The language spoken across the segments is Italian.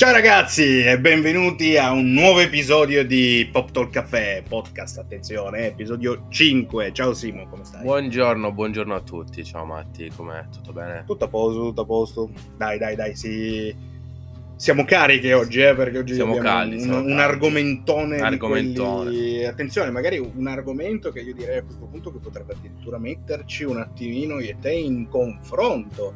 Ciao ragazzi e benvenuti a un nuovo episodio di Pop Talk Caffè podcast, attenzione, episodio 5. Ciao Simo, come stai? Buongiorno, buongiorno a tutti. Ciao Matti, com'è? Tutto bene? Tutto a posto, tutto a posto. Dai, dai, dai, sì. Siamo cariche oggi, eh, perché oggi Siamo abbiamo caldi, un, siamo un caldi. argomentone. di Argomentone. quelli- Attenzione, magari un argomento che io direi a questo punto che potrebbe addirittura metterci un attimino io e te in confronto,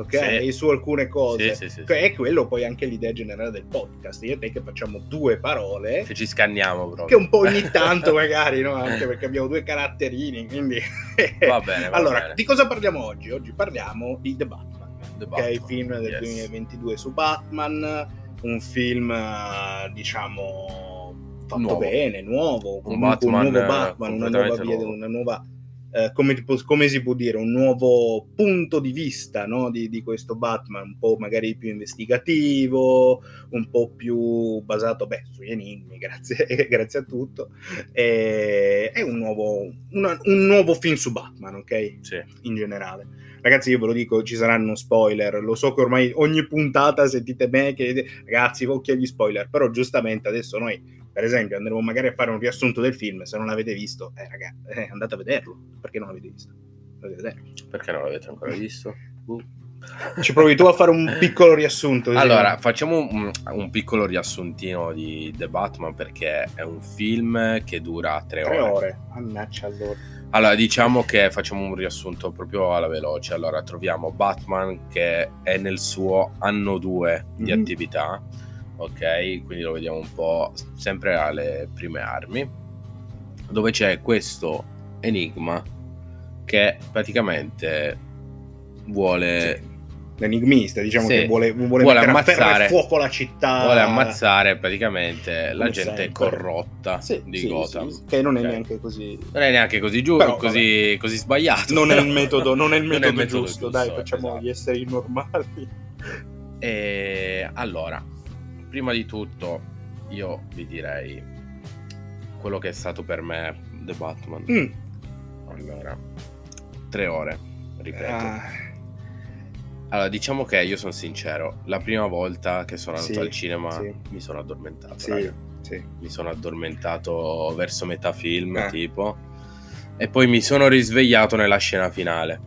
ok? Sì. Su alcune cose. Sì, sì, è quello poi anche l'idea generale del podcast. Io e te che facciamo due parole Che ci scanniamo proprio. che un po' ogni tanto magari, no? Anche perché abbiamo due caratterini, quindi... Va bene, va allora, bene. di cosa parliamo oggi? Oggi parliamo di The Batman, The che è il Batman, film del yes. 2022 su Batman, un film, diciamo, fatto Nuovo. bene, nuovo, Un Batman, un nuovo Batman, una nuova via, nuovo. una nuova... eh, come, come si può dire, un nuovo punto di vista no? di, di questo Batman, un po' magari più investigativo, un po' più basato beh, sugli enigmi, grazie, grazie a tutto. E- è un nuovo, una- un nuovo film su Batman, ok? Sì. In generale. Ragazzi, io ve lo dico, ci saranno spoiler. Lo so che ormai ogni puntata sentite me che ragazzi, occhio agli spoiler. Però, giustamente, adesso noi, per esempio, andremo magari a fare un riassunto del film. Se non l'avete visto, eh, ragazzi, eh, andate a vederlo. Perché non l'avete visto? Perché non l'avete ancora visto? Uh. Ci provi tu a fare un piccolo riassunto. Allora, facciamo un, un piccolo riassuntino di The Batman perché è un film che dura tre, tre ore. ore. Mannaggia allora. Allora, diciamo che facciamo un riassunto proprio alla veloce. Allora, troviamo Batman che è nel suo anno 2 di Mhm. attività, ok? Quindi lo vediamo un po' sempre alle prime armi, dove c'è questo enigma che praticamente vuole, L'enigmista, diciamo Sì. che vuole, vuole, Vuole ammazzare- fuoco la città. vuole ammazzare praticamente la Come gente sempre. corrotta Sì, di sì, Gotham. sì, che non è Ok. neanche così. Non è neanche così Però, così, così sbagliato. Non è il però. metodo, non è il Non metodo, il metodo giusto, giusto, Dai, facciamo esatto. gli esseri normali. E allora, prima di tutto, io vi direi quello che è stato per me The Batman. Mm. Allora, tre ore, ripeto. Ah, Allora, diciamo che io sono sincero, la prima volta che sono andato Sì, al cinema sì. mi sono addormentato. sì, sì. Mi sono addormentato verso metà film, Eh. tipo, e poi mi sono risvegliato nella scena finale.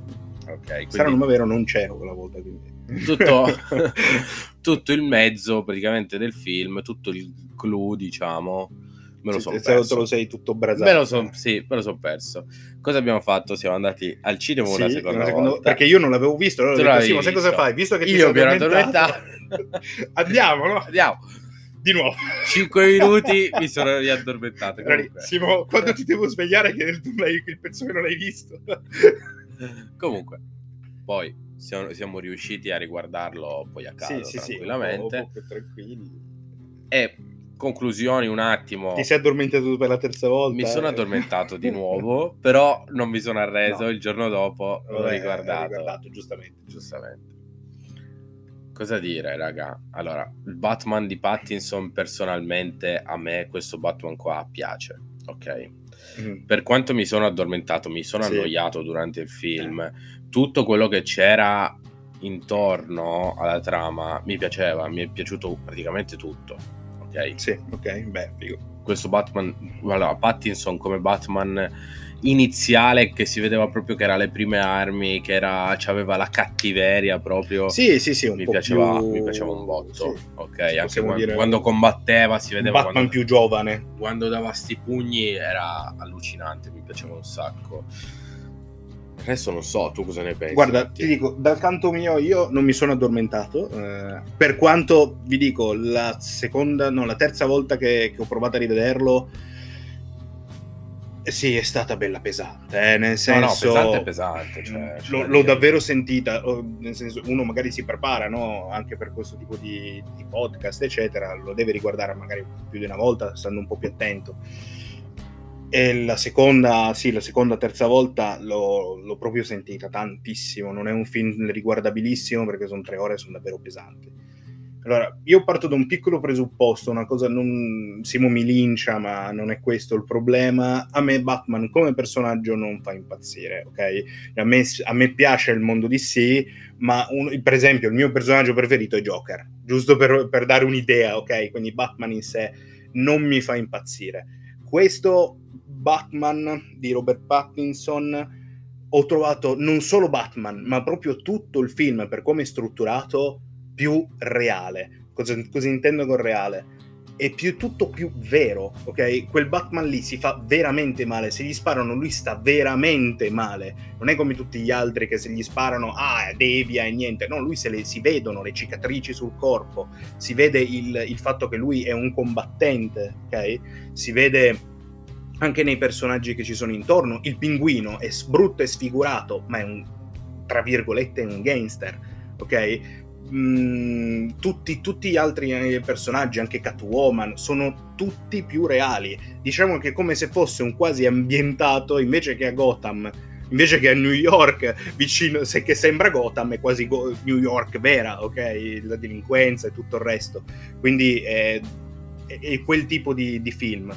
Ok, Sarà quindi nome vero, non c'ero quella volta. Quindi. tutto, tutto il mezzo praticamente del film, tutto il clou, diciamo, me lo sono se te lo- perso. sei tutto brasato. Me lo son- sì, me lo sono perso. Cosa abbiamo fatto? Siamo andati al cinema una Sì, seconda una seconda- volta. Perché io non l'avevo visto. Allora ho detto, Simo, sai cosa fai? Visto che ti Io sei mi ero addormentato. Andiamo, no? Andiamo. Di nuovo. 5 minuti mi sono riaddormentato. Allora. Simo, quando ti devo svegliare che tu l'hai- il pezzo che non hai visto. Comunque, poi siamo, siamo riusciti a riguardarlo poi a casa tranquillamente. un po' più tranquilli. E conclusioni un attimo. Ti sei addormentato per la terza volta? Mi sono eh? addormentato di nuovo, però non mi sono arreso. No. Il giorno dopo l'ho Vabbè, riguardato. riguardato, giustamente. Giustamente. Cosa dire, raga? Allora, il Batman di Pattinson personalmente a me questo Batman qua piace, ok? Mm. Per quanto mi sono addormentato, mi sono Sì. annoiato durante il film, tutto quello che c'era intorno alla trama mi piaceva, mi è piaciuto praticamente tutto, ok? Sì, ok, beh, figo. questo Batman, allora, Pattinson come Batman iniziale che si vedeva proprio che era le prime armi, che era, aveva la cattiveria proprio. Sì, sì, sì, mi piaceva, più... mi piaceva un botto. sì. Ok, Sì, anche quando, dire- quando combatteva si vedeva Batman quando, più giovane. quando dava sti pugni era allucinante, mi piaceva un sacco. Adesso non so, tu cosa ne pensi? Guarda, ti dico, dal canto mio io non mi sono addormentato, eh, per quanto vi dico, la seconda, no, la terza volta che, che ho provato a rivederlo, sì, è stata bella pesante, eh, nel No, senso... no, pesante pesante. Cioè, c'è l'ho, davvero sentita, nel senso, uno magari si prepara no? anche per questo tipo di, di podcast, eccetera, lo deve riguardare magari più di una volta, stando un po' più attento. E la seconda, sì, la seconda, terza volta l'ho, l'ho proprio sentita tantissimo. Non è un film riguardabilissimo perché sono tre ore, sono davvero pesanti. Allora, io parto da un piccolo presupposto, una cosa non... Simo mi lincia, ma non è questo il problema. A me Batman come personaggio non fa impazzire, ok? A me, a me piace il mondo di sé, ma un... per esempio il mio personaggio preferito è Joker, giusto per, per dare un'idea, ok? Quindi Batman in sé non mi fa impazzire. Questo Batman di Robert Pattinson ho trovato non solo Batman, ma proprio tutto il film per come è strutturato più reale. Cosa, cosa intendo con reale? È più, tutto più vero, ok? Quel Batman lì si fa veramente male, se gli sparano lui sta veramente male. Non è come tutti gli altri che se gli sparano, ah, devia e niente. No, lui se le, si vedono le cicatrici sul corpo, si vede il, il fatto che lui è un combattente, ok? Si vede anche nei personaggi che ci sono intorno. Il pinguino è brutto e sfigurato, ma è un, tra virgolette, un gangster, ok? Mm, tutti, tutti, gli altri eh, personaggi, anche Catwoman, sono tutti più reali. Diciamo che è come se fosse un quasi ambientato invece che a Gotham, invece che a New York, vicino, se, che sembra Gotham, è quasi Go- New York vera, ok? La delinquenza e tutto il resto. Quindi è, è quel tipo di, di film.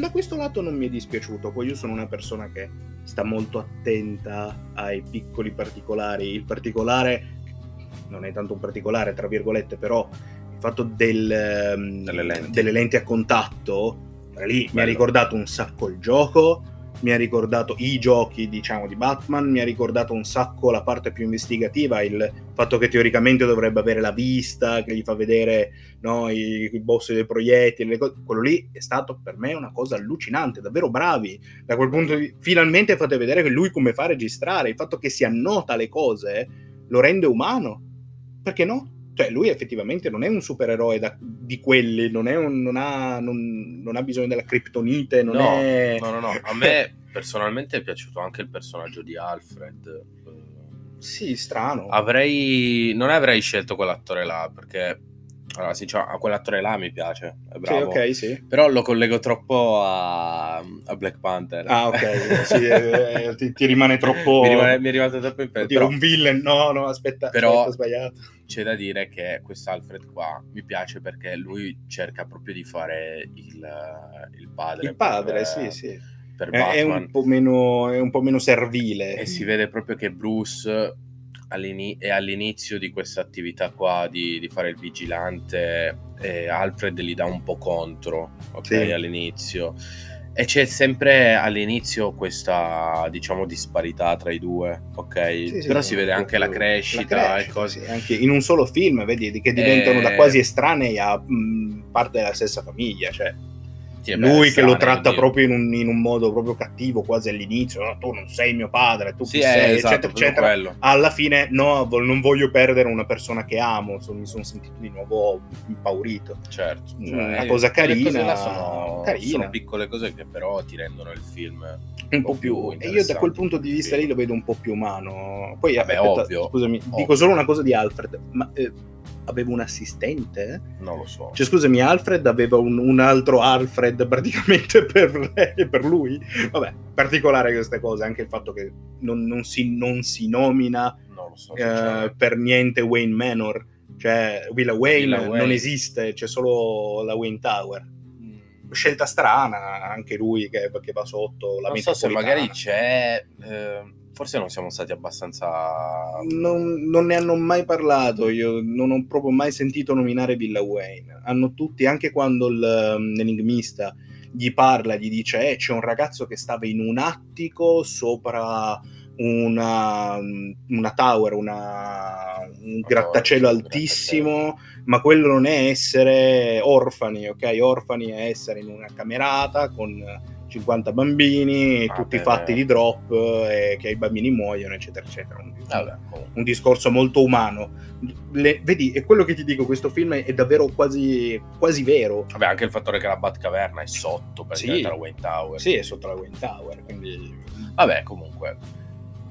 Da questo lato non mi è dispiaciuto, poi io sono una persona che sta molto attenta ai piccoli particolari. Il particolare non è tanto un particolare, tra virgolette, però il fatto del, ehm, delle, lenti. delle, lenti. a contatto, lì Bello. mi ha ricordato un sacco il gioco, mi ha ricordato i giochi, diciamo, di Batman, mi ha ricordato un sacco la parte più investigativa, il fatto che teoricamente dovrebbe avere la vista, che gli fa vedere no, i, i, boss dei proiettili, quello lì è stato per me una cosa allucinante, davvero bravi. Da quel punto di finalmente fate vedere che lui come fa a registrare, il fatto che si annota le cose lo rende umano perché no? Cioè, lui effettivamente non è un supereroe da, di quelli, non, un, non, ha, non, non, ha, bisogno della criptonite, no, è... No, no, no, a me personalmente è piaciuto anche il personaggio di Alfred. Sì, strano. Avrei... Non avrei scelto quell'attore là, perché allora, sì, cioè, a quell'attore là mi piace, è bravo. Sì, ok, sì. Però lo collego troppo a, a Black Panther. Ah, ok, sì, eh, eh, ti, ti, rimane troppo... mi, rimane, mi è rimasto troppo in però... un villain, no, no, aspetta, però aspetta, sbagliato. C'è da dire che questo Alfred qua mi piace perché lui cerca proprio di fare il, il padre. Il padre, per, sì, sì. Per è, è, un po meno, è un po' meno servile. E si vede proprio che Bruce è all'inizio di questa attività qua di, di, fare il vigilante e Alfred gli dà un po' contro, ok, sì. all'inizio. E c'è sempre all'inizio questa, diciamo, disparità tra i due, ok? Sì, Però si vede anche la crescita, la crescita e cose. Anche in un solo film, vedi, che diventano e... da quasi estranei a mh, parte della stessa famiglia, cioè sì, lui che lo tratta proprio in un, in un, modo proprio cattivo quasi all'inizio no, tu non sei mio padre tu sì, sei esatto, eccetera eccetera. alla fine no non voglio perdere una persona che amo so, mi sono sentito di nuovo impaurito. Certo cioè, una cosa carina sono, carina. sono piccole cose che però ti rendono il film un, un po' più, e io da quel punto di vista lì lo vedo un po' più umano. Poi Vabbè, aspetta, ovvio, scusami ovvio. dico solo una cosa di Alfred ma eh, aveva un assistente? Non lo so. Cioè, scusami, Alfred aveva un, un altro Alfred praticamente per, lei, per lui. Vabbè, particolare queste cose, anche il fatto che non, non, si, non si, nomina non so, eh, per niente Wayne Manor. Cioè, Willa Wayne, Willa Wayne non esiste, c'è solo la Wayne Tower. Mm. Scelta strana, anche lui che, che va sotto la Non so se magari c'è... Eh forse non siamo stati abbastanza... Non, non, ne hanno mai parlato, io non ho proprio mai sentito nominare Villa Wayne. Hanno tutti, anche quando um, l'enigmista gli parla, gli dice, eh, c'è un ragazzo che stava in un attico sopra una, una tower, una, un grattacielo altissimo, ma quello non è essere orfani, ok? Orfani è essere in una camerata con 50 bambini, ah, tutti fatti di drop, e che i bambini muoiono, eccetera, eccetera. Un, Vabbè, un discorso molto umano. Le, vedi, è quello che ti dico, questo film è, davvero quasi, quasi vero. Vabbè, anche il fattore che la Batcaverna è sotto, perché sì, è la Wayne Tower. Sì, è sotto la Wayne Tower, quindi... Vabbè, comunque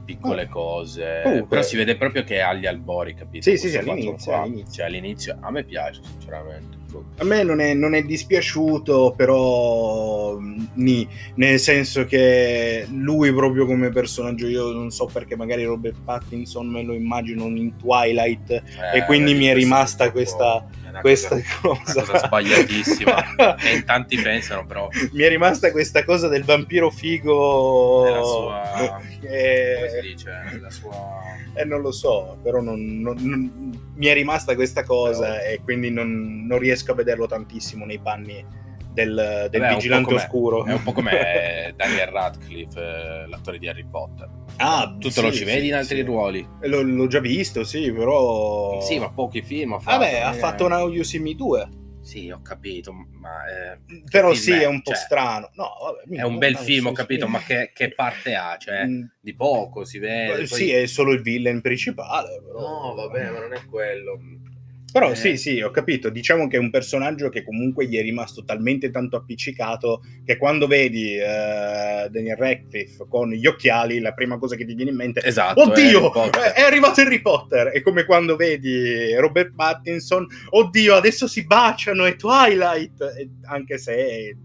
piccole Oh. cose. Comunque- Però si vede proprio che è agli albori, capito? Sì, sì, sì, Questo quattro all'inizio, all'inizio. Cioè, all'inizio a me piace, sinceramente. A me non è, non è dispiaciuto, però ni, nel senso che lui proprio come personaggio, io non so perché magari Robert Pattinson me lo immagino in Twilight Eh, e quindi mi è rimasta questa, è questa cosa- cosa. cosa sbagliatissima. e in tanti pensano, però, mi è rimasta questa cosa del vampiro figo. Nella sua- Eh, come si dice? La sua... eh, non lo so, però non- non- non- mi è rimasta questa cosa Però- e quindi non, non riesco a vederlo tantissimo nei panni del, del po' vigilante oscuro. È un po' come Daniel Radcliffe, eh, l'attore di Harry Potter. Ah, tu sì, lo ci vedi sì, in altri sì. ruoli? L'ho, l'ho già visto, sì, però... Sì, ma pochi film ha fatto. Vabbè, ha eh. fatto Now You See Me 2, Sì, ho capito, ma eh, però sì, è? è un po' Cioè, strano. No, vabbè, è un bel film, ho capito, Me. ma che, che parte ha? Cioè, Mm, di poco si vede. poi- Sì, è solo il villain principale. Però... No, vabbè, ma non è quello. Però Eh. sì, sì, ho capito. Diciamo che è un personaggio che comunque gli è rimasto talmente tanto appiccicato che quando vedi eh, Daniel Radcliffe con gli occhiali, la prima cosa che ti viene in mente è Esatto. Oddio, Potter. è arrivato Harry Potter. È come quando vedi Robert Pattinson, oddio, adesso si baciano, è Twilight. E anche se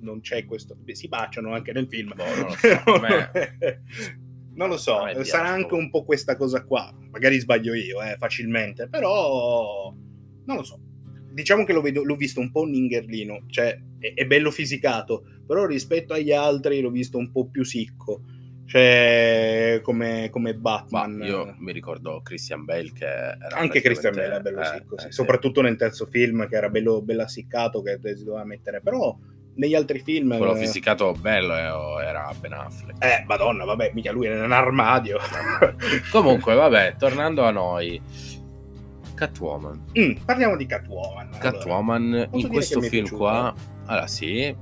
non c'è questo, si baciano anche nel film. Boh, non lo so, non lo so, piace sarà anche un po' questa cosa qua. Magari sbaglio io, eh, facilmente, però non lo so. Diciamo che lo vedo- l'ho visto un po' un ningerlino, cioè è, è bello fisicato, però rispetto agli altri l'ho visto un po' più sicco. Cioè, come, come Ma Batman. io mi ricordo Christian Bale che era Anche Christian Bale è bello eh, sicco, sì. eh, soprattutto nel terzo film che era bello, bello assiccato che si doveva mettere, però negli altri film... Quello eh, fisicato bello eh, era Ben Affleck. Eh, madonna, vabbè, mica lui era in un armadio. Comunque, vabbè, tornando a noi. Catwoman. Mm, parliamo di Catwoman. allora. Catwoman dire in questo film qua, allora sì,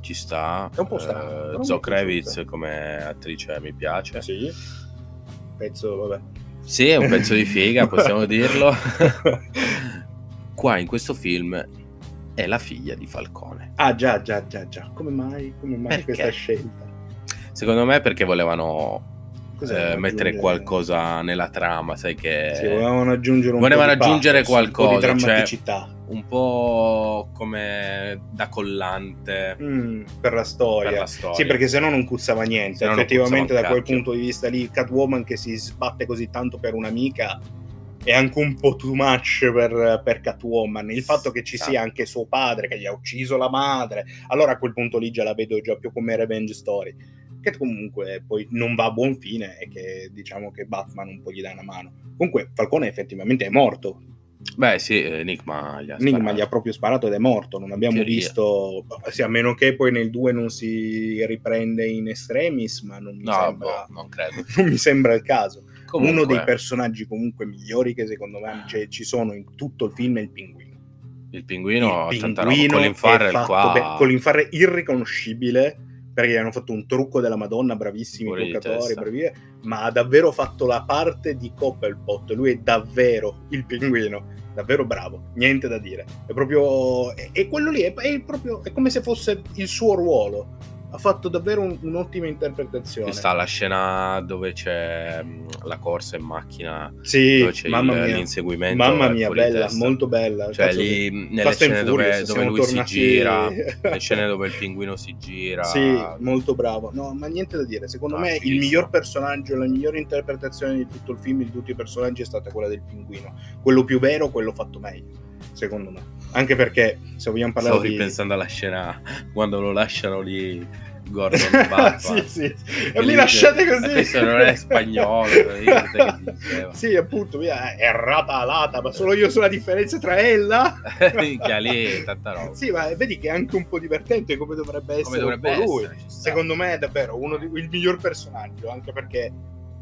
ci sta. È un po' strano, è Zoe Kravitz come attrice mi piace. Sì. Pezzo, vabbè. Sì, è un pezzo di figa, possiamo dirlo. Qua in questo film è la figlia di Falcone. ah, già, già, già, già. Come mai, come mai Perché? questa scelta? Secondo me perché volevano eh, mettere qualcosa nella trama, sai che Sì, volevano aggiungere un Volevano po' di aggiungere pathos, un po' qualcosa, cioè- drammaticità un po' come da collante Mm, per la storia. per la storia. Sì, perché se no non cuzzava niente. Se Effettivamente, da quel cacchio. punto di vista lì, Catwoman che si sbatte così tanto per un'amica è anche un po' too much per, per Catwoman. Il fatto che ci sia anche suo padre che gli ha ucciso la madre, allora a quel punto lì già la vedo già più come revenge story. Che comunque poi non va a buon fine e che diciamo che Batman un po' gli dà una mano. Comunque Falcone effettivamente è morto. Beh, sì, Enigma gli ha Enigma gli ha proprio sparato ed è morto. Non abbiamo Teoria. visto, sì, a meno che poi nel 2 non si riprende in extremis, ma non mi, No, sembra, boh, non non mi sembra il caso. Comunque, Uno dei personaggi comunque migliori che secondo me cioè, ci sono in tutto il film è il pinguino. il pinguino, il pinguino Colin Farrell qua be- Colin Farrell irriconoscibile perché gli hanno fatto un trucco della Madonna, bravissimi Fuori giocatori, bravi, ma ha davvero fatto la parte di Coppelpot. Lui è davvero il pinguino, davvero bravo, niente da dire. È proprio. E quello lì è, è proprio. È come se fosse il suo ruolo. Ha fatto davvero un- un'ottima interpretazione. Ci sta la scena dove c'è mh, la corsa in macchina, Sì, dove c'è mamma il- mia. l'inseguimento. Mamma mia, bella, testa. molto bella. Cioè lì mh, nelle scene dove, dove lui tornati- si gira, le scene dove il pinguino si gira. Sì, molto bravo. No, ma niente da dire. Secondo Ah, me il fighissimo. miglior personaggio, la migliore interpretazione di tutto il film, di tutti i personaggi, è stata quella del pinguino. Quello più vero, quello fatto meglio, secondo me. Anche perché, se vogliamo parlare Stavo di... ripensando alla scena quando lo lasciano lì Gordon Batman. sì, sì. E mi lui lasciate dice, così. "Ma questo non è spagnolo, sì, appunto, via, è errata alata, ma solo io so la differenza tra ella. Minchia, lì tanta roba. Sì, ma vedi che è anche un po' divertente come dovrebbe essere Come dovrebbe lui. essere, sta. Secondo me è davvero uno di- il miglior personaggio, anche perché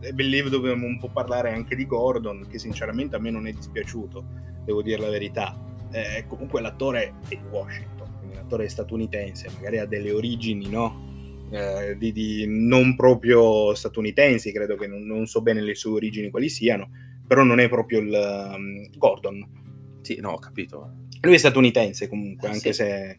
è bellissimo, dobbiamo un po' parlare anche di Gordon, che sinceramente a me non è dispiaciuto, devo dire la verità. Eh, comunque l'attore è di Washington, quindi l'attore è statunitense, magari ha delle origini, no? Eh, di, di- non proprio statunitensi, credo che non, non so bene le sue origini quali siano, però non è proprio il um, Gordon. Sì, no, ho capito. Lui è statunitense comunque, Eh, anche sì. se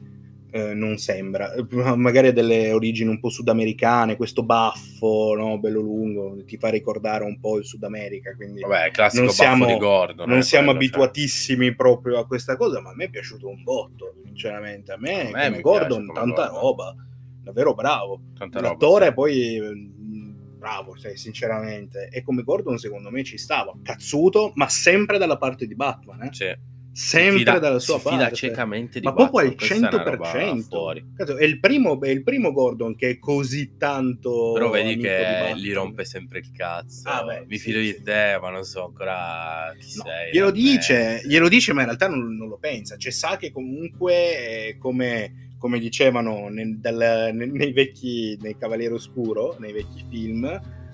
eh, non sembra. Magari ha delle origini un po' sudamericane, questo baffo, no? bello lungo, ti fa ricordare un po' il Sud America. Quindi Vabbè, classico non siamo, di Gordon. non eh, siamo quello, cioè. abituatissimi proprio a questa cosa, ma a me è piaciuto un botto, sinceramente. A me, A me Gordon, come tanta Gordon. roba, davvero bravo. Tanta roba, L'attore sì. poi mm, bravo, cioè, sinceramente. E come Gordon secondo me ci stava, cazzuto, ma sempre dalla parte di Batman, eh? Sì. Sempre fida- dalla sua si fida parte. ciecamente di ma proprio al Batman, questa è una roba 100%. fuori. Cazzo, È il, primo, è il primo Gordon che è così tanto. Però vedi che gli rompe sempre il cazzo. Ah, beh, Mi sì, fido sì. di te, ma non so ancora chi No, sei. glielo, dice, glielo dice, ma in realtà non, non lo pensa. Cioè, sa che comunque, eh, come, come dicevano nel- dal- nei, nei vecchi, nei Cavaliere Oscuro, nei vecchi film,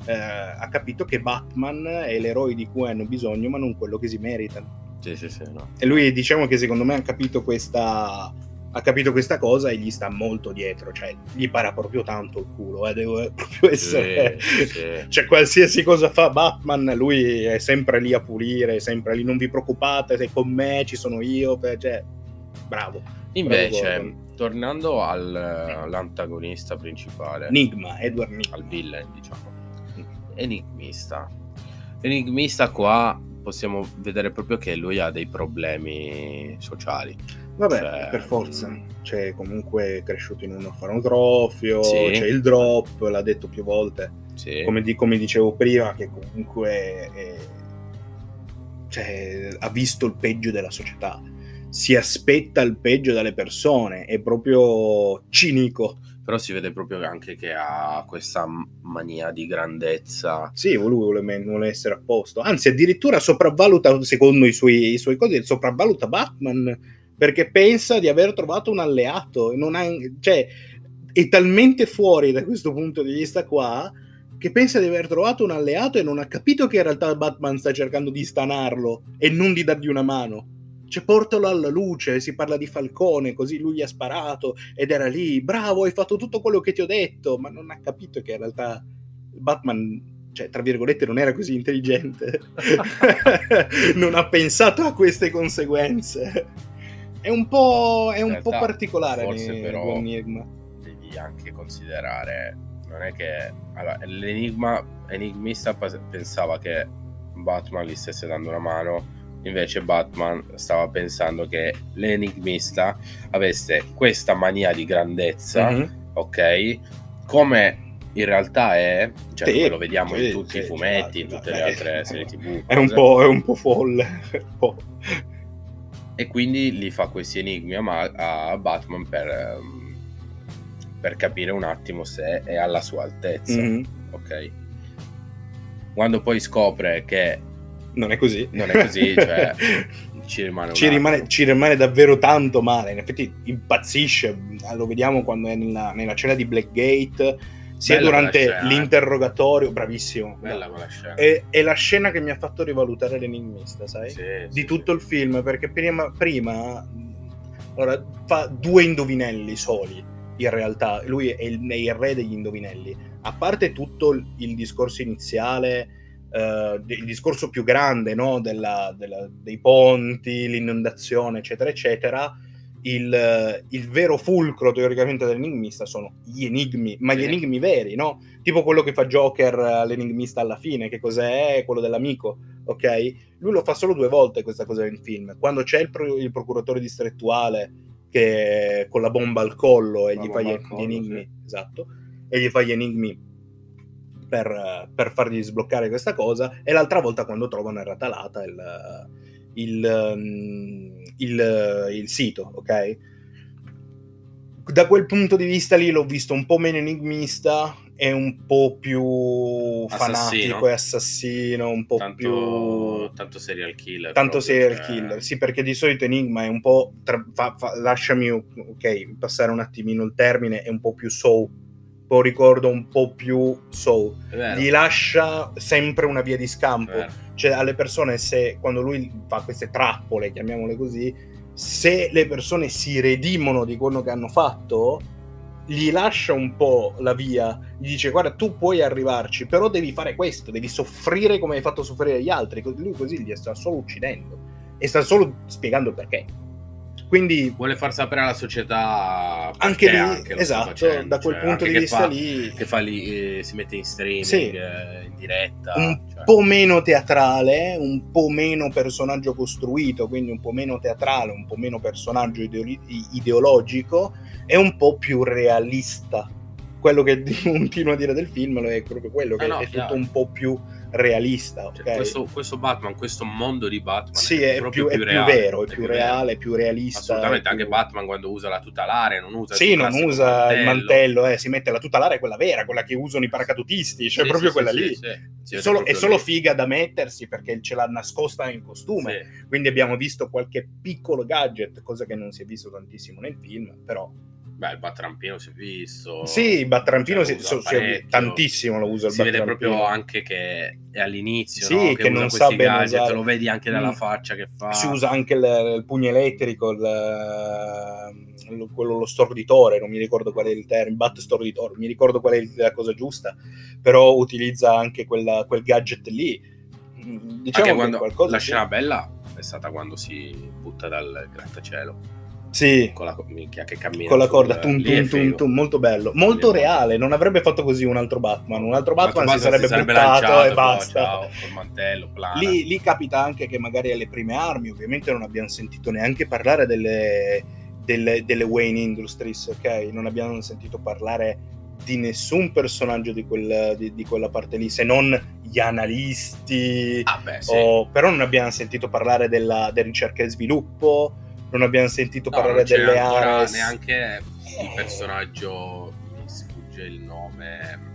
eh, ha capito che Batman è l'eroe di cui hanno bisogno, ma non quello che si meritano. Sì, sì, sì, no. E lui, diciamo che secondo me ha capito questa. Ha capito questa cosa e gli sta molto dietro, cioè gli para proprio tanto il culo, eh, devo proprio essere. Sì, sì. Cioè, qualsiasi cosa fa Batman, lui è sempre lì a pulire, è sempre lì, non vi preoccupate, se con me ci sono io, cioè, bravo. Invece, Bravo tornando al- all'antagonista principale, Enigma, Edward Nigma. al villain, diciamo, enigmista. Enigmista qua possiamo vedere proprio che lui ha dei problemi sociali. Vabbè, Cioè, per forza. mm. Cioè, comunque è cresciuto in un orfanotrofio, Sì. c'è il drop, l'ha detto più volte. Sì. Come, di- come dicevo prima, che comunque è- cioè, ha visto il peggio della società. Si aspetta il peggio dalle persone, è proprio cinico. Però si vede proprio anche che ha questa mania di grandezza. Sì, lui vuole, vuole essere a posto. Anzi, addirittura sopravvaluta, secondo i suoi, i suoi cose, sopravvaluta Batman perché pensa di aver trovato un alleato. Non ha, cioè, è talmente fuori da questo punto di vista qua che pensa di aver trovato un alleato e non ha capito che in realtà Batman sta cercando di stanarlo e non di dargli una mano. Cioè, portalo alla luce, si parla di Falcone, così lui gli ha sparato ed era lì, bravo, hai fatto tutto quello che ti ho detto, ma non ha capito che in realtà Batman, cioè, tra virgolette, non era così intelligente. non ha pensato a queste conseguenze. È un po', è un In po' realtà, particolare forse però- l'enigma. devi anche considerare non è che allora, l'enigma enigmista pensava che Batman gli stesse dando una mano invece Batman stava pensando che l'enigmista avesse questa mania di grandezza Mhm. ok come in realtà è cioè Sì, lo vediamo sì, in tutti sì, i fumetti in tutte le altre serie tv È un, è un po' folle. un po'. e quindi gli fa questi enigmi a, a Batman per, ehm, per capire un attimo se è alla sua altezza, Mhm. ok? Quando poi scopre che Non è così. non è così, cioè ci rimane ci, rimane, ci rimane davvero tanto male. In effetti impazzisce. Lo vediamo quando è nella, nella scena di Blackgate, sia Bella durante eh. l'interrogatorio. Bravissimo. Bella quella scena. È, è la scena che mi ha fatto rivalutare l'enigmista, sai? Sì, di sì, tutto sì. il film. Perché prima, prima allora, fa due indovinelli soli. In realtà, lui è il, è il re degli indovinelli. A parte tutto il discorso iniziale, eh, il discorso più grande no? della- della- dei ponti, l'inondazione, eccetera, eccetera. Il, il vero fulcro teoricamente dell'enigmista sono gli enigmi, ma gli enigmi veri, no? Tipo quello che fa Joker all'enigmista alla fine, che cos'è? Quello dell'amico, ok? Lui lo fa solo due volte questa cosa nel film. Quando c'è il, pro- il procuratore distrettuale che con la bomba al collo e La gli fa gli, collo, gli enigmi, sì. esatto, e gli fa gli enigmi per, per fargli sbloccare questa cosa, e l'altra volta quando trovano in ratalata il, il, um, il- il sito, ok? Da quel punto di vista lì l'ho visto un po' meno enigmista e un po' più Assassino. fanatico e assassino, un po' tanto, più tanto serial killer. tanto proprio, serial cioè- killer. Sì, perché di solito Enigma è un po'. tra- fa- fa- lasciami, ok, passare un attimino il termine, è un po' più soul. Poi ricordo un po' più soul. Gli lascia sempre una via di scampo. Cioè, alle persone, se quando lui fa queste trappole, chiamiamole così, se le persone si redimono di quello che hanno fatto, gli lascia un po' la via, gli dice guarda tu puoi arrivarci, però devi fare questo, devi soffrire come hai fatto soffrire gli altri, lui così li sta solo uccidendo e sta solo spiegando il perché. Quindi vuole far sapere alla società anche lì, anche esatto, facendo, da quel cioè, punto di vista fa, lì che fa lì, eh, si mette in streaming, Sì. eh, in diretta. un cioè. po' meno teatrale, un po' meno personaggio costruito, quindi un po' meno teatrale, un po' meno personaggio ideoli- ideologico e un po' più realista. Quello che continuo a dire del film è proprio quello, che Ah, no, è chiaro. tutto un po' più realista. Cioè, ok? questo, questo Batman, questo mondo di Batman sì, è, proprio più, è più reale, vero, è più reale, è più realista. Assolutamente, è anche più- Batman quando usa la tutelare non usa Sì, non usa il mantello, eh, si mette la tutelare, quella vera, quella che usano i paracadutisti, cioè Sì, proprio sì, quella lì. sì, È solo, è solo lì. figa da mettersi perché ce l'ha nascosta nel costume. Quindi abbiamo visto qualche piccolo gadget, cosa che non si è visto tantissimo nel film, però Beh, il Battrampino si è visto. sì, il battrampino Cioè, si, so- si- tantissimo lo usa il Si vede proprio anche che è all'inizio, Sì, no? che che, non sa bene gadget, usare. lo vedi anche dalla Mm. faccia che fa. Si usa anche il, il pugno elettrico, il, il- quello lo storditore, non mi ricordo qual è il termine, bat storditore, mi ricordo qual è la cosa giusta, però utilizza anche quella- quel gadget lì. Mm, Diciamo anche che qualcosa la sì. scena bella è stata quando si butta dal grattacielo Sì, con la, minchia che cammina con la corda, tum, tum, tum, tum, molto bello, molto reale. Non avrebbe fatto così un altro Batman. Un altro Batman, si sarebbe buttato lanciato, e basta. Lì, capita anche che magari alle prime armi, ovviamente non abbiamo sentito neanche parlare delle, delle- delle Wayne Industries, ok? Non abbiamo sentito parlare di nessun personaggio di, quel- di- di quella parte lì, se non gli analisti, Ah, però non abbiamo sentito parlare della, della ricerca e sviluppo, non abbiamo sentito No, parlare delle aree... neanche il personaggio mi sfugge il nome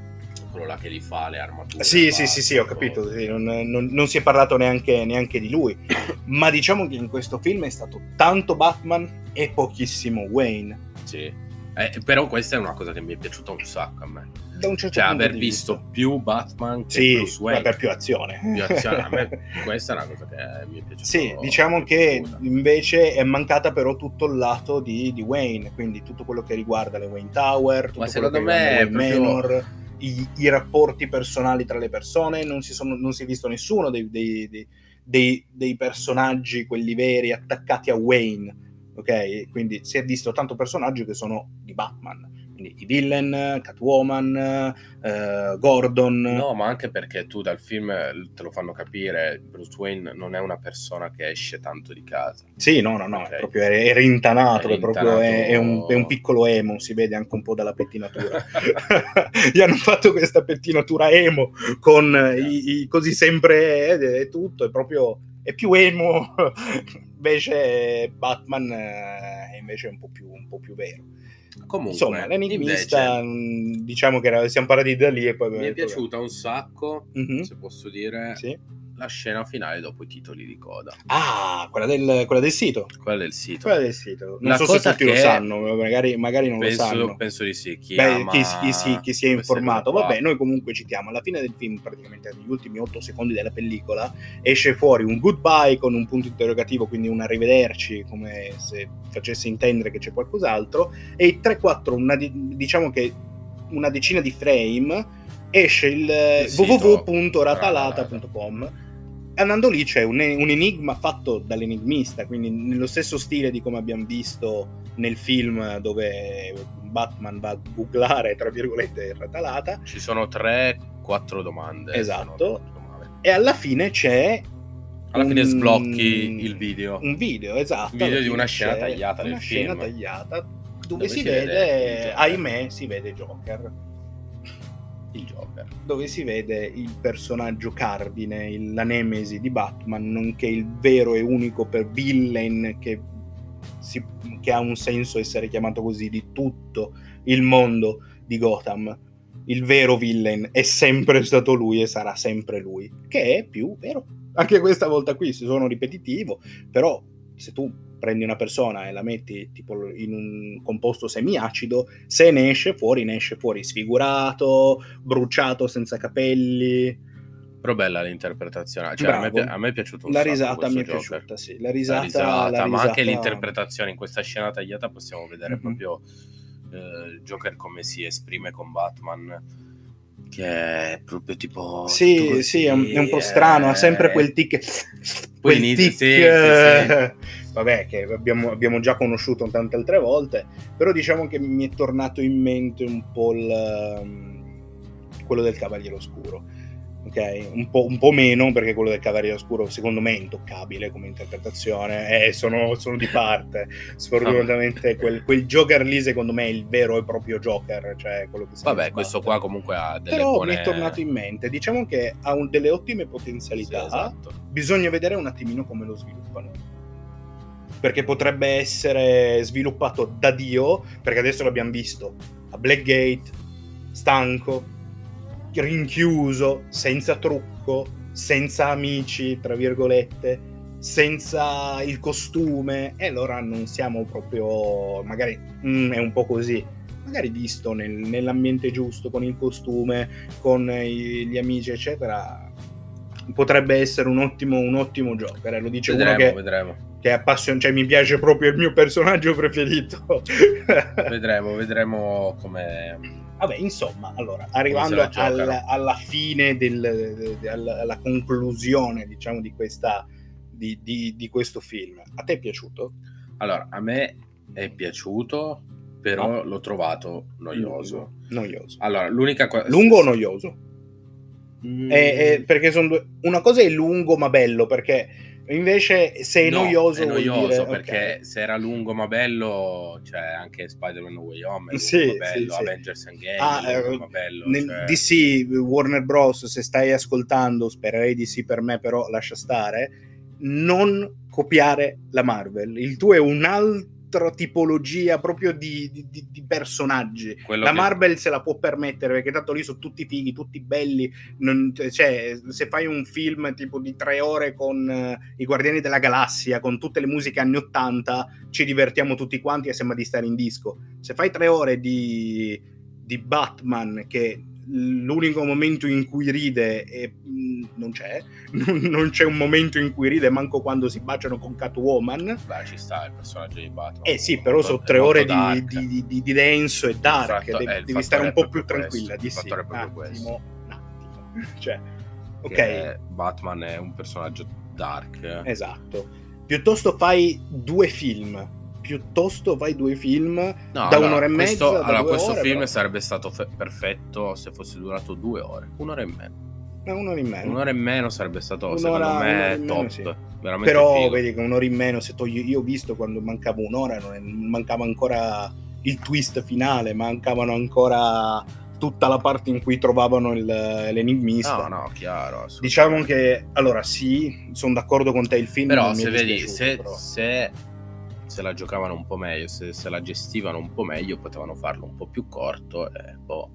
quello là che li fa le armature Sì, sì, sì, sì, ho capito, sì, non, non- non si è parlato neanche, neanche di lui, ma diciamo che in questo film è stato tanto Batman e pochissimo Wayne, sì. Eh, però questa è una cosa che mi è piaciuta un sacco a me da un certo cioè aver visto vista. più Batman che Sì, Bruce Wayne ma per più azione. Più azione. a me questa è una cosa che mi è piaciuta Sì, diciamo che invece è mancata però tutto il lato di, di Wayne, quindi tutto quello che riguarda le Wayne Tower, tutto quello secondo che me è proprio- Manor, i, i rapporti personali tra le persone, non si, sono- non si è visto nessuno dei- dei- dei- dei personaggi, quelli veri, attaccati a Wayne, ok? Quindi si è visto tanto personaggi che sono di Batman, quindi i villain, Catwoman, eh, Gordon. No, ma anche perché tu dal film eh, te lo fanno capire, Bruce Wayne non è una persona che esce tanto di casa. Sì, no, no, no, Ok. è proprio è, è rintanato, È è, proprio, è, un, rintanato. è un piccolo emo, si vede anche un po' dalla pettinatura. Gli hanno fatto questa pettinatura emo con i, i- così sempre eh, è tutto, è proprio è più emo. Invece Batman eh, è invece un po' più, un po' più vero. Comunque, Insomma, l'enigmista, invece, mh, diciamo che era- siamo partiti da lì e poi mi è piaciuta un sacco, Mhm, se posso dire, sì. La scena finale dopo i titoli di coda. Ah, quella del, quella del sito. Quella del sito. Quella del sito. Non La so se cosa tutti lo che- sanno, magari, magari non lo Penso, sanno. penso di sì. Chi, Beh, chi, chi si, chi si è informato, vabbè, noi comunque citiamo. Alla fine del film, praticamente negli ultimi 8 secondi della pellicola, esce fuori un goodbye con un punto interrogativo, quindi un arrivederci, come se facesse intendere che c'è qualcos'altro, e i 3-4, una di- diciamo che una decina di frame, esce il Il www.ratalata.com. Andando lì c'è un, un enigma fatto dall'enigmista, quindi nello stesso stile di come abbiamo visto nel film dove Batman va a googlare, tra virgolette, Ratalata, Ci sono 3-4 domande. Esatto. e alla fine c'è Alla fine un- sblocchi il video. un video, esatto. Un video di fine una scena tagliata una scena film. tagliata dove, Dove si, si vede, vede ahimè, si vede Joker. Il Joker. dove si vede il personaggio cardine, il- la nemesi di Batman, nonché il vero e unico per villain che, si- che ha un senso essere chiamato così di tutto il mondo di Gotham. Il vero villain è sempre stato lui e sarà sempre lui, che è più vero. Anche questa volta qui si sono ripetitivo, però se tu prendi una persona e la metti tipo in un composto semiacido, se ne esce fuori, ne esce fuori sfigurato, bruciato senza capelli. Però bella l'interpretazione. Cioè, a, me, a me è piaciuto un La risata mi è Joker. piaciuta, sì. La La risata, risata, la ma anche risata- l'interpretazione in questa scena tagliata possiamo vedere Mhm. proprio eh, Joker come si esprime con Batman che è proprio tipo... Sì, così, sì, è un, è un po' strano, ha sempre eh, quel tic... Poi Quel inizia- tic... sì, sì, eh, Vabbè, che abbiamo, abbiamo già conosciuto tante altre volte, però diciamo che mi è tornato in mente un po' il, um, quello del Cavaliere Oscuro. Ok, un po', un po' meno perché quello del Cavaliere Oscuro secondo me è intoccabile come interpretazione e sono, sono di parte. Sfortunatamente quel, quel Joker lì secondo me è il vero e proprio Joker, cioè quello che si Vabbè, questo qua comunque ha delle Però buone... mi è tornato in mente, diciamo che ha un- delle ottime Sì, potenzialità, esatto. bisogna vedere un attimino come lo sviluppano. Perché potrebbe essere sviluppato da Dio, perché adesso l'abbiamo visto a Blackgate, stanco, rinchiuso, senza trucco, senza amici, tra virgolette, senza il costume, e allora non siamo proprio, magari mm, è un po' così, magari visto nel- nell'ambiente giusto, con il costume, con i- gli amici, eccetera, potrebbe essere un ottimo, un ottimo Joker. eh, Lo dice Vedremo, uno che, vedremo. Che è appassionato, cioè mi piace proprio il mio personaggio preferito. Vedremo, vedremo come... Vabbè, insomma, allora, arrivando giocano. alla, alla fine, del, de- de- alla, alla conclusione, diciamo, di, questa, di, di- di questo film, a te è piaciuto? Allora, a me è piaciuto, però No. l'ho trovato noioso. Noioso. Allora, l'unica cosa... Lungo o noioso? Mm, È- è- perché sono due... Una cosa è lungo ma bello, perché invece se è no, noioso è noioso dire- perché ok. se era lungo ma bello, cioè anche Spider-Man No Way Home lungo Sì, ma bello, sì, sì. Avengers Endgame Ah, lungo eh, bello. Nel cioè- DC, Warner Bros, se stai ascoltando, spererei di sì per me, però lascia stare, non copiare la Marvel. Il tuo è un'altra tipologia proprio di, di- di- personaggi. quello La che- Marvel se la può permettere perché tanto lì sono tutti fighi, tutti belli. non- cioè, se fai un film tipo di tre ore con eh, i Guardiani della Galassia, con tutte le musiche anni 80, ci divertiamo tutti quanti e sembra di stare in disco. Se fai tre ore di, di Batman, che l'unico momento in cui ride è- mh, non c'è, non, c'è un momento in cui ride manco quando si baciano con Catwoman. Beh, ci sta il personaggio di Batman. Eh sì, però sono tre ore di, di- di- di denso e dark, fatto- devi, eh, devi stare un po' più proprio tranquilla. questo, Di sì, un attimo, un attimo. Cioè, ok, Batman è un personaggio dark. esatto. Piuttosto fai due film, piuttosto fai due film No, da allora, un'ora e questo, mezza, da allora, questo ore, film però. sarebbe stato fe- perfetto se fosse durato due ore. Un'ora e. Eh, un'ora in meno. Un'ora e meno sarebbe stato, Un'ora- secondo me, in meno, top. sì. Veramente Però figo. vedi che un'ora in meno, se togli, io ho visto quando mancava un'ora, non è- mancava ancora il twist finale, mancavano ancora tutta la parte in cui trovavano il- l'enigmista. No, no, chiaro. Diciamo che, allora sì, sono d'accordo con te, il film Però se vedi, se, se, se la giocavano un po' meglio, se, se la gestivano un po' meglio, potevano farlo un po' più corto. E, boh.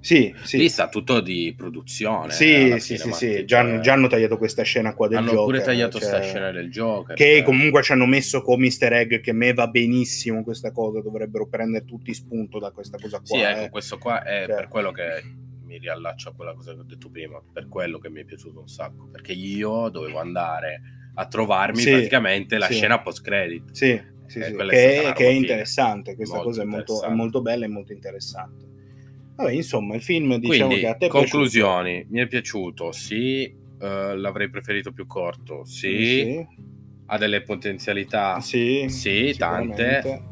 Sì, sì. Lì sta tutto di produzione. Sì, alla sì, sì, sì, già, cioè, già hanno tagliato questa scena qua del hanno Joker. pure tagliato cioè, sta scena del Joker. Che cioè. comunque ci hanno messo come easter egg che me va benissimo questa cosa, dovrebbero prendere tutti spunto da questa cosa qua. Sì, ecco, eh. questo qua è Cioè. per quello che mi riallaccio a quella cosa che ho detto prima, per quello che mi è piaciuto un sacco, perché io dovevo andare a trovarmi Sì, praticamente la sì. scena post credit. Sì, sì, Eh, sì, che, è, che è interessante, questa Molto cosa è molto, è molto bella e molto interessante. Vabbè, insomma, il film diciamo Quindi, che a te è conclusioni, mi è piaciuto, sì, eh, l'avrei preferito più corto, piaciuto? sì, ha delle potenzialità, sì, tante.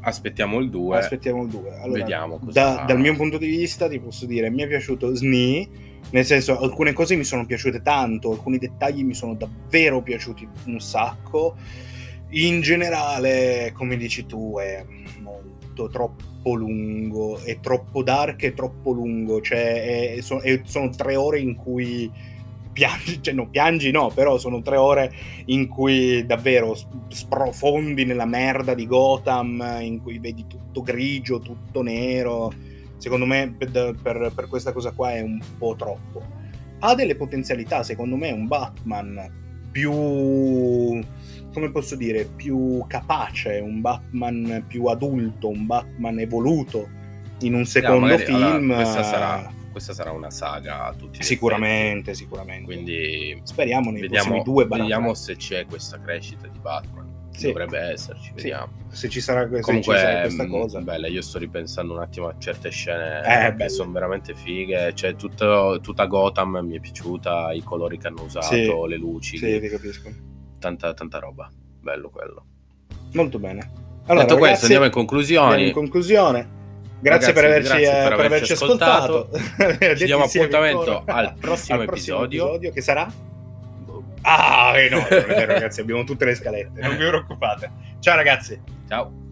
aspettiamo il 2, Aspettiamo il 2. Allora, vediamo da- dal mio punto di vista ti posso dire, mi è piaciuto Sni, nel senso alcune cose mi sono piaciute tanto, alcuni dettagli mi sono davvero piaciuti un sacco. In generale, come dici tu, è molto troppo lungo, è troppo dark e troppo lungo, cioè è- so- è- sono tre ore in cui piangi, cioè no, piangi no, però sono tre ore in cui davvero sprofondi nella merda di Gotham, in cui vedi tutto grigio, tutto nero. Secondo me per, per- per questa cosa qua è un po' troppo. Ha delle potenzialità, secondo me, un Batman più, come posso dire, più capace, un Batman più adulto, un Batman evoluto in un secondo magari- allora, film. questa, sarà, questa sarà una saga a tutti Sicuramente, sicuramente. Quindi Speriamo nei vediamo, prossimi due barra vediamo se c'è questa crescita di Batman. Sì. dovrebbe esserci, Sì. vediamo. Se ci sarà, se ci Comunque, sarà questa mh, cosa. bella, io sto ripensando un attimo a certe scene Eh, che sono veramente fighe. Cioè, tutto- tutta Gotham mi è piaciuta, i colori che hanno usato, Sì. le luci, Sì, ti capisco. tanta, tanta roba. Bello quello. Molto bene. Allora, Detto questo, ragazzi, andiamo in andiamo conclusioni. in conclusione. Grazie Ragazzi, per averci, grazie per eh, per averci ascoltato. Detti Ci diamo appuntamento al prossimo Al episodio. che sarà? Ah, eh no, è vero ragazzi, abbiamo tutte le scalette, non vi preoccupate. Ciao ragazzi. Ciao.